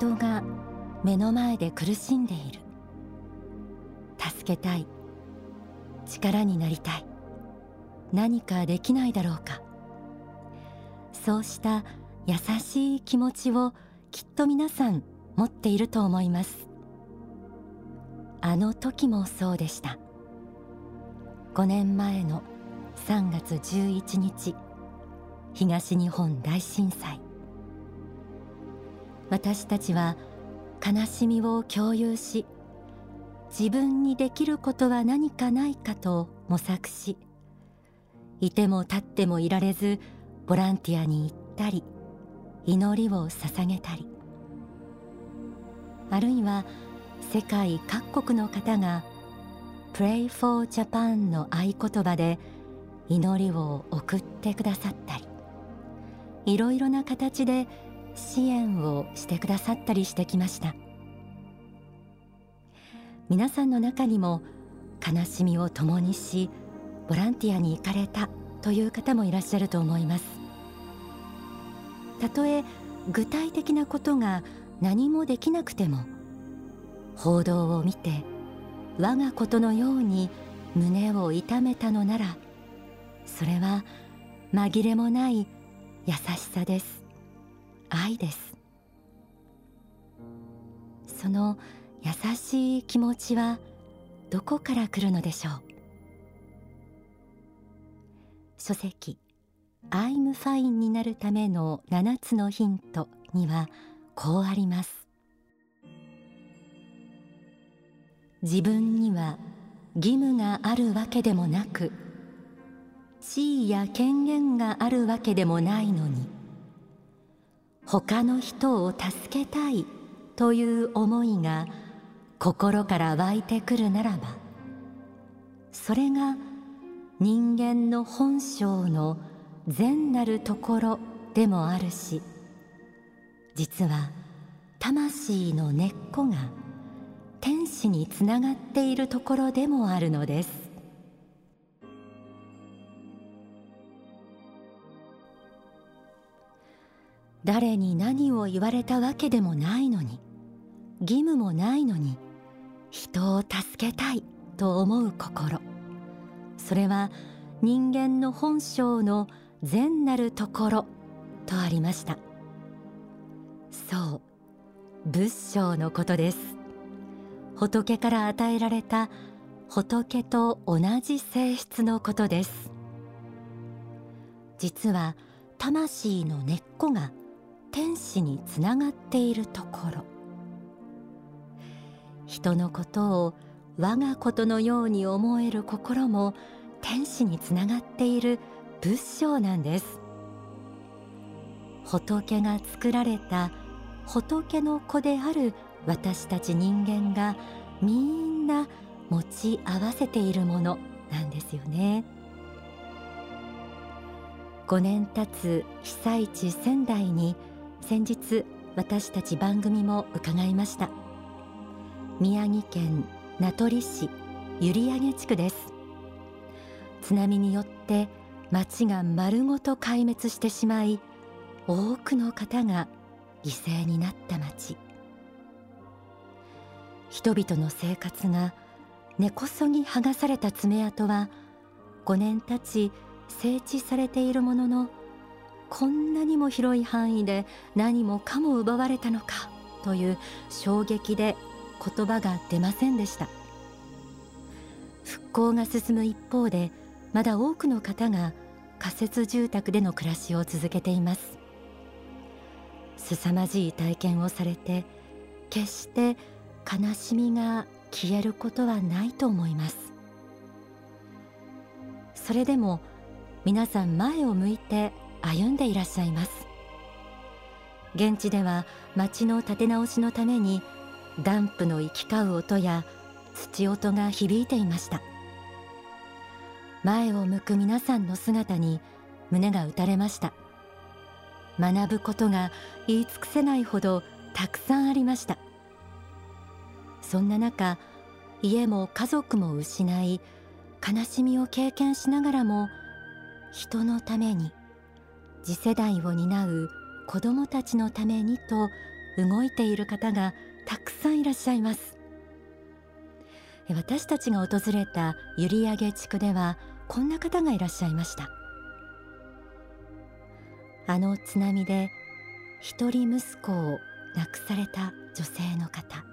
人が目の前で苦しんでいる。助けたい。力になりたい。何かできないだろうか。そうした優しい気持ちをきっと皆さん持っていると思います。あの時もそうでした。5年前の3月11日東日本大震災。私たちは悲しみを共有し自分にできることは何かないかと模索しいても立ってもいられずボランティアに行ったり祈りを捧げたり。あるいは世界各国の方が Pray for Japan の合言葉で祈りを送ってくださったり。いろいろな形で支援をしてくださったりしてきました。皆さんの中にも悲しみを共にしボランティアに行かれたという方もいらっしゃると思います。たとえ具体的なことが何もできなくても報道を見て我がことのように胸を痛めたのならそれは紛れもない優しさです。愛です。その優しい気持ちはどこから来るのでしょう？書籍 I'm fine になるための7つのヒントにはこうあります。自分には義務があるわけでもなく地位や権限があるわけでもないのに他の人を助けたいという思いが心から湧いてくるならばそれが人間の本性の善なるところでもあるし実は魂の根っこが天使につながっているところでもあるのです。誰に何を言われたわけでもないのに義務もないのに人を助けたいと思う心。それは人間の本性の善なるところとありました。そう仏性のことです。仏から与えられた仏と同じ性質のことです。実は魂の根っこが天使につながっているところ。人のことを我がことのように思える心も天使につながっている仏性なんです。仏が作られた仏の子である私たち人間がみんな持ち合わせているものなんですよね。5年経つ被災地仙台に先日私たち番組も伺いました。宮城県名取市閖上地区です。津波によって町が丸ごと壊滅してしまい多くの方が犠牲になった町。人々の生活が根こそぎ剥がされた爪痕は5年経ち整地されているもののこんなにも広い範囲で何もかも奪われたのかという衝撃で言葉が出ませんでした。復興が進む一方でまだ多くの方が仮設住宅での暮らしを続けています。凄まじい体験をされて決して悲しみが消えることはないと思います。それでも皆さん前を向いて歩んでいらっしゃいます。現地では町の立て直しのためにダンプの行き交う音や土音が響いていました。前を向く皆さんの姿に胸が打たれました。学ぶことが言い尽くせないほどたくさんありました。そんな中家も家族も失い悲しみを経験しながらも人のために次世代を担う子どもたちのためにと動いている方がたくさんいらっしゃいます。私たちが訪れた閖上地区ではこんな方がいらっしゃいました。あの津波で一人息子を亡くされた女性の方。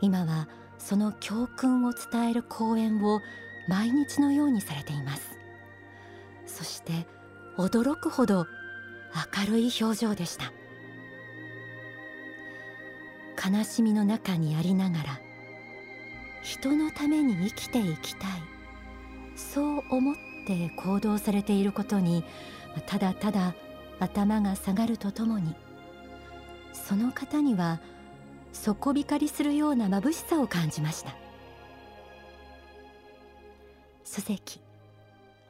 今はその教訓を伝える講演を毎日のようにされています。そして驚くほど明るい表情でした。悲しみの中にありながら人のために生きていきたいそう思って行動されていることにただただ頭が下がるとともにその方には底光りするような眩しさを感じました。書籍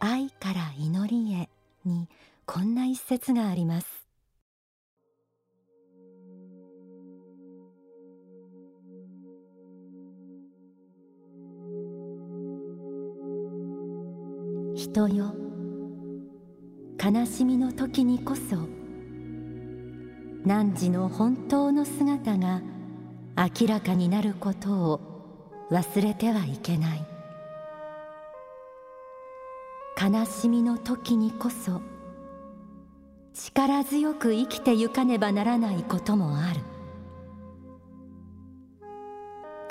愛から祈りへ。にこんな一節があります。人よ悲しみの時にこそ汝の本当の姿が明らかになることを忘れてはいけない。悲しみの時にこそ力強く生きてゆかねばならないこともある。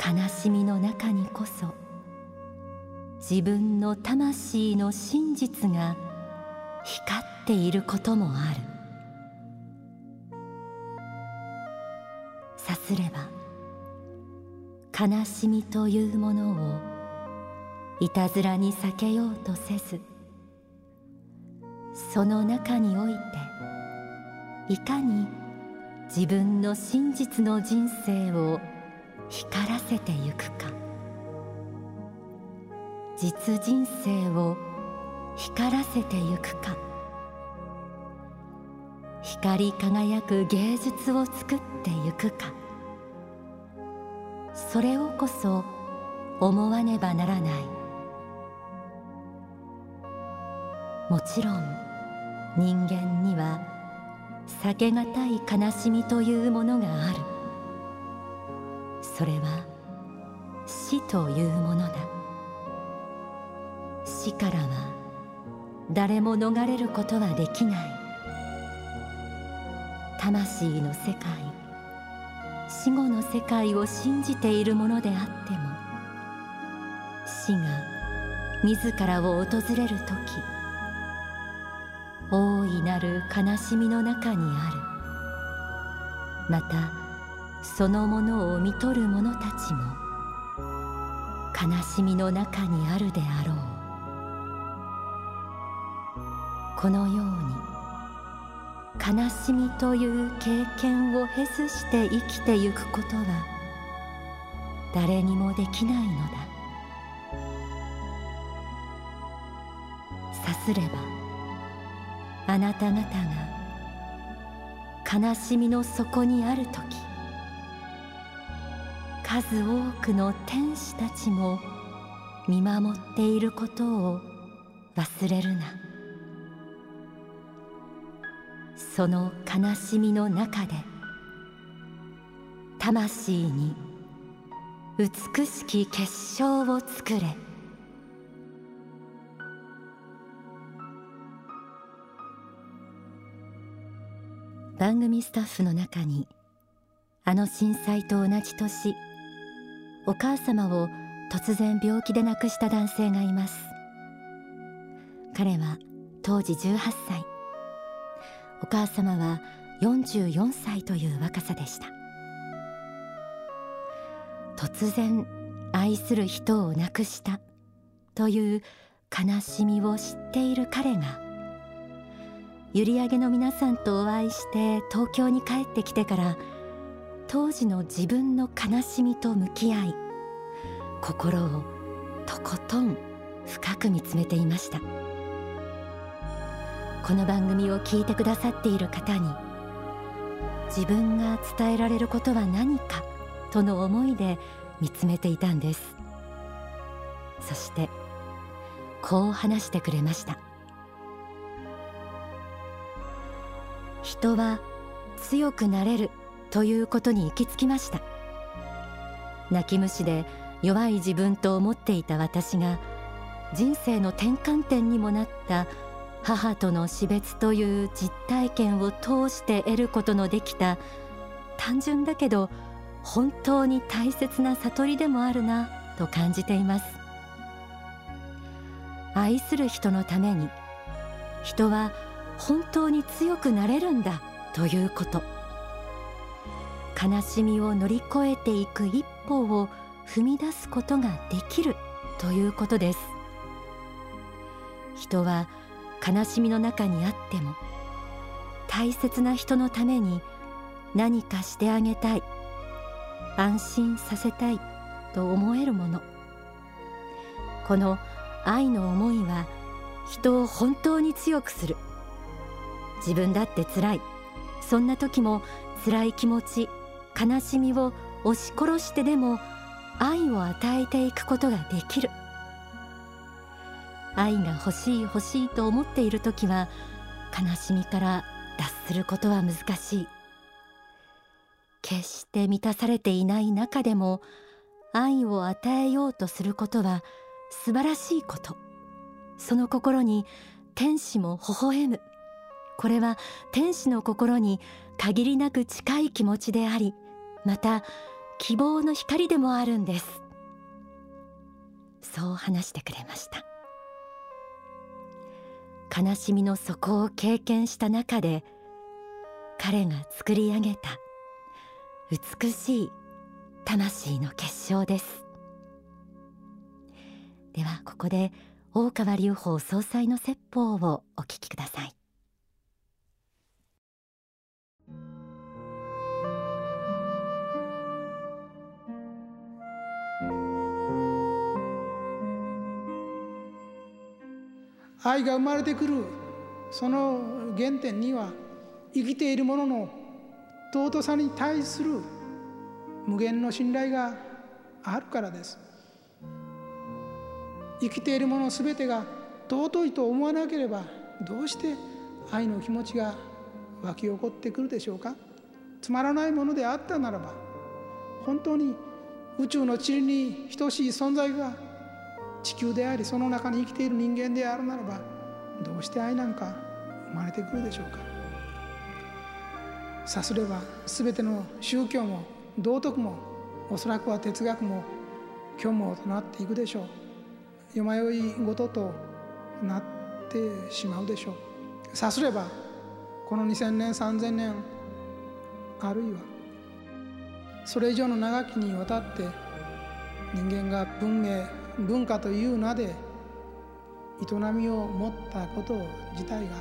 悲しみの中にこそ自分の魂の真実が光っていることもある。さすれば悲しみというものをいたずらに避けようとせずその中においていかに自分の真実の人生を光らせてゆくか。実人生を光らせてゆくか。光り輝く芸術を作ってゆくか。それをこそ思わねばならない。もちろん人間には避けがたい悲しみというものがある。それは死というものだ。死からは誰も逃れることはできない。魂の世界死後の世界を信じているものであっても死が自らを訪れる時大いなる悲しみの中にある。またそのものを見とる者たちも悲しみの中にあるであろう。このように悲しみという経験を経ずして生きてゆくことは誰にもできないのだ。さすればあなた方が悲しみの底にある時数多くの天使たちも見守っていることを忘れるな。その悲しみの中で魂に美しき結晶を作れ番組スタッフの中にあの震災と同じ年お母様を突然病気で亡くした男性がいます。彼は当時18歳。お母様は44歳という若さでした。突然愛する人を亡くしたという悲しみを知っている彼が閖上の皆さんとお会いして東京に帰ってきてから当時の自分の悲しみと向き合い心をとことん深く見つめていました。この番組を聞いてくださっている方に自分が伝えられることは何かとの思いで見つめていたんですそしてこう話してくれました人は強くなれるということに行き着きました。泣き虫で弱い自分と思っていた私が人生の転換点にもなった母との死別という実体験を通して得ることのできた単純だけど本当に大切な悟りでもあるなと感じています。愛する人のために人は本当に強くなれるんだということ。悲しみを乗り越えていく一歩を踏み出すことができるということです。人は悲しみの中にあっても大切な人のために何かしてあげたい安心させたいと思えるもの。この愛の思いは人を本当に強くする。自分だって辛い。そんな時も辛い気持ち悲しみを押し殺してでも愛を与えていくことができる。愛が欲しい欲しいと思っている時は悲しみから脱することは難しい。決して満たされていない中でも愛を与えようとすることは素晴らしいこと。その心に天使も微笑む。これは天使の心に限りなく近い気持ちでありまた希望の光でもあるんです。そう話してくれました。悲しみの底を経験した中で彼が作り上げた美しい魂の結晶です。ではここで大川隆法総裁の説法をお聞きください。愛が生まれてくる。その原点には生きているものの尊さに対する無限の信頼があるからです。生きているもの全てが尊いと思わなければどうして愛の気持ちが湧き起こってくるでしょうか。つまらないものであったならば本当に宇宙の塵に等しい存在が地球でありその中に生きている人間であるならばどうして愛なんか生まれてくるでしょうか？さすれば全ての宗教も道徳もおそらくは哲学も虚無となっていくでしょう。よまよいごととなってしまうでしょう。さすればこの2000年3000年あるいはそれ以上の長きにわたって人間が文明文化という名で営みを持ったこと自体が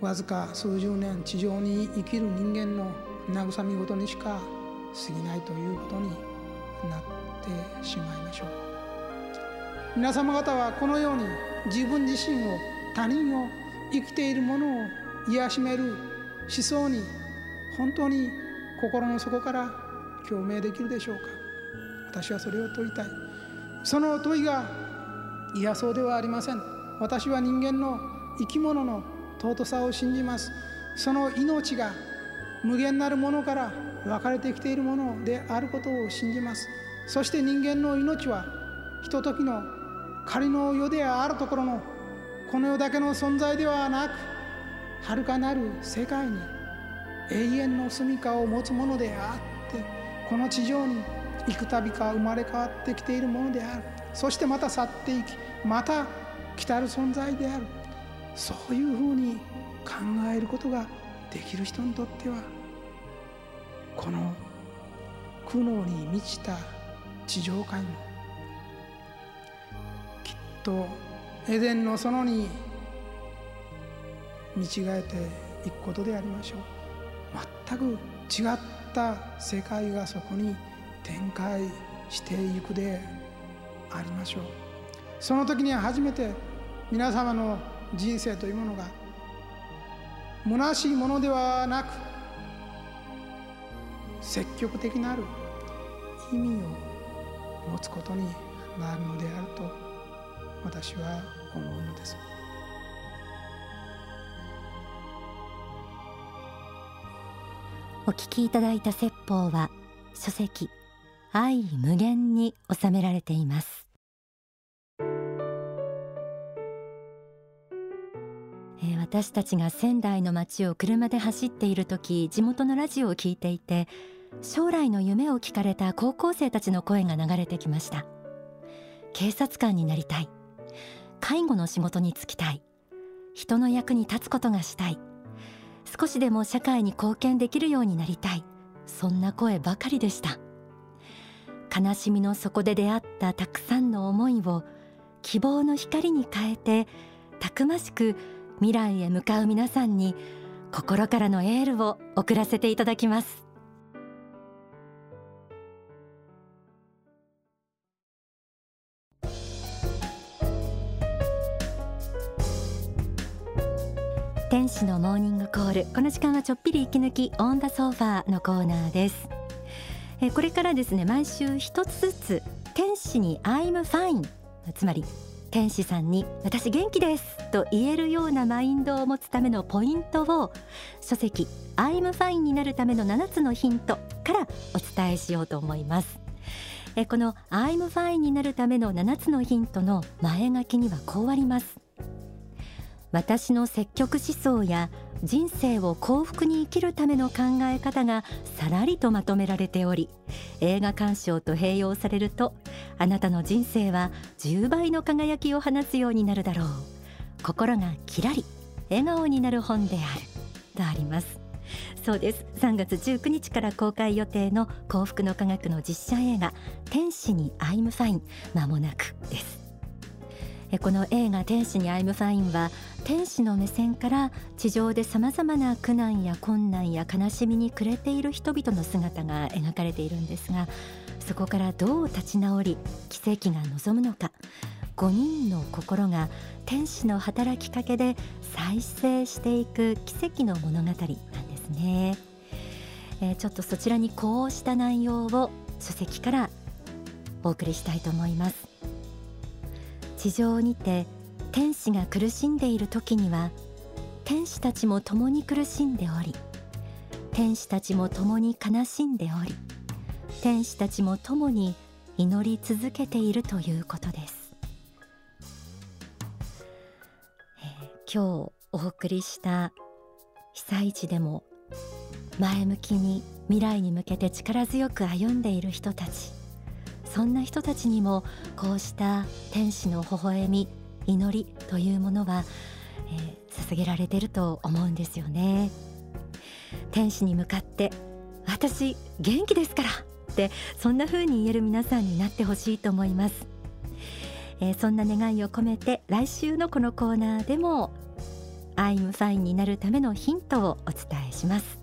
わずか数十年地上に生きる人間の慰み事にしか過ぎないということになってしまいましょう。皆様方はこのように自分自身を他人を生きているものを癒しめる思想に本当に心の底から共鳴できるでしょうか？私はそれを問いたい。その問いが嫌そうではありません。私は人間の生き物の尊さを信じます。その命が無限なるものから分かれてきているものであることを信じます。そして人間の命はひとときの仮の世であるところのこの世だけの存在ではなく遥かなる世界に永遠の住みかを持つものであってこの地上に幾度か生まれ変わってきているものである。そしてまた去っていきまた来たる存在である。そういうふうに考えることができる人にとってはこの苦悩に満ちた地上界もきっとエデンの園に見違えていくことでありましょう。全く違った世界がそこに展開していくでありましょうその時には初めて皆様の人生というものが虚しいものではなく積極的なる意味を持つことになるのであると私は思うのです。お聞きいただいた説法は書籍愛無限に収められています。私たちが仙台の街を車で走っている時地元のラジオを聞いていて将来の夢を聞かれた高校生たちの声が流れてきました。警察官になりたい。介護の仕事に就きたい。人の役に立つことがしたい。少しでも社会に貢献できるようになりたい。そんな声ばかりでした。悲しみの底で出会ったたくさんの思いを希望の光に変えてたくましく未来へ向かう皆さんに心からのエールを送らせていただきます。天使のモーニングコール。この時間はちょっぴり息抜きオンダソファーのコーナーです。えこれからですね毎週一つずつ天使に I'm fine つまり天使さんに私元気ですと言えるようなマインドを持つためのポイントを書籍 I'm fine になるための7つのヒントからお伝えしようと思います。えこの I'm fine になるための7つのヒントの前書きにはこうあります。私の積極思想や人生を幸福に生きるための考え方がさらりとまとめられており映画鑑賞と併用されるとあなたの人生は10倍の輝きを放つようになるだろう。心がキラリ笑顔になる本である。とあります。そうです。3月19日から公開予定の幸福の科学の実写映画天使に I'm Fine 間もなくです。この映画天使に I'm Fine は天使の目線から地上でさまざまな苦難や困難や悲しみに暮れている人々の姿が描かれているんですがそこからどう立ち直り奇跡が望むのか。5人の心が天使の働きかけで再生していく奇跡の物語なんですね、えー、ちょっとそちらにこうした内容を書籍からお送りしたいと思います。地上にて天使が苦しんでいる時には天使たちも共に苦しんでおり天使たちも共に悲しんでおり天使たちも共に祈り続けているということです、えー、今日お送りした被災地でも前向きに未来に向けて力強く歩んでいる人たち。そんな人たちにもこうした天使の微笑み祈りというものは、えー、捧げられていると思うんですよね。天使に向かって私元気ですからってそんな風に言える皆さんになってほしいと思います、えー、そんな願いを込めて来週のこのコーナーでも I'm fine になるためのヒントをお伝えします。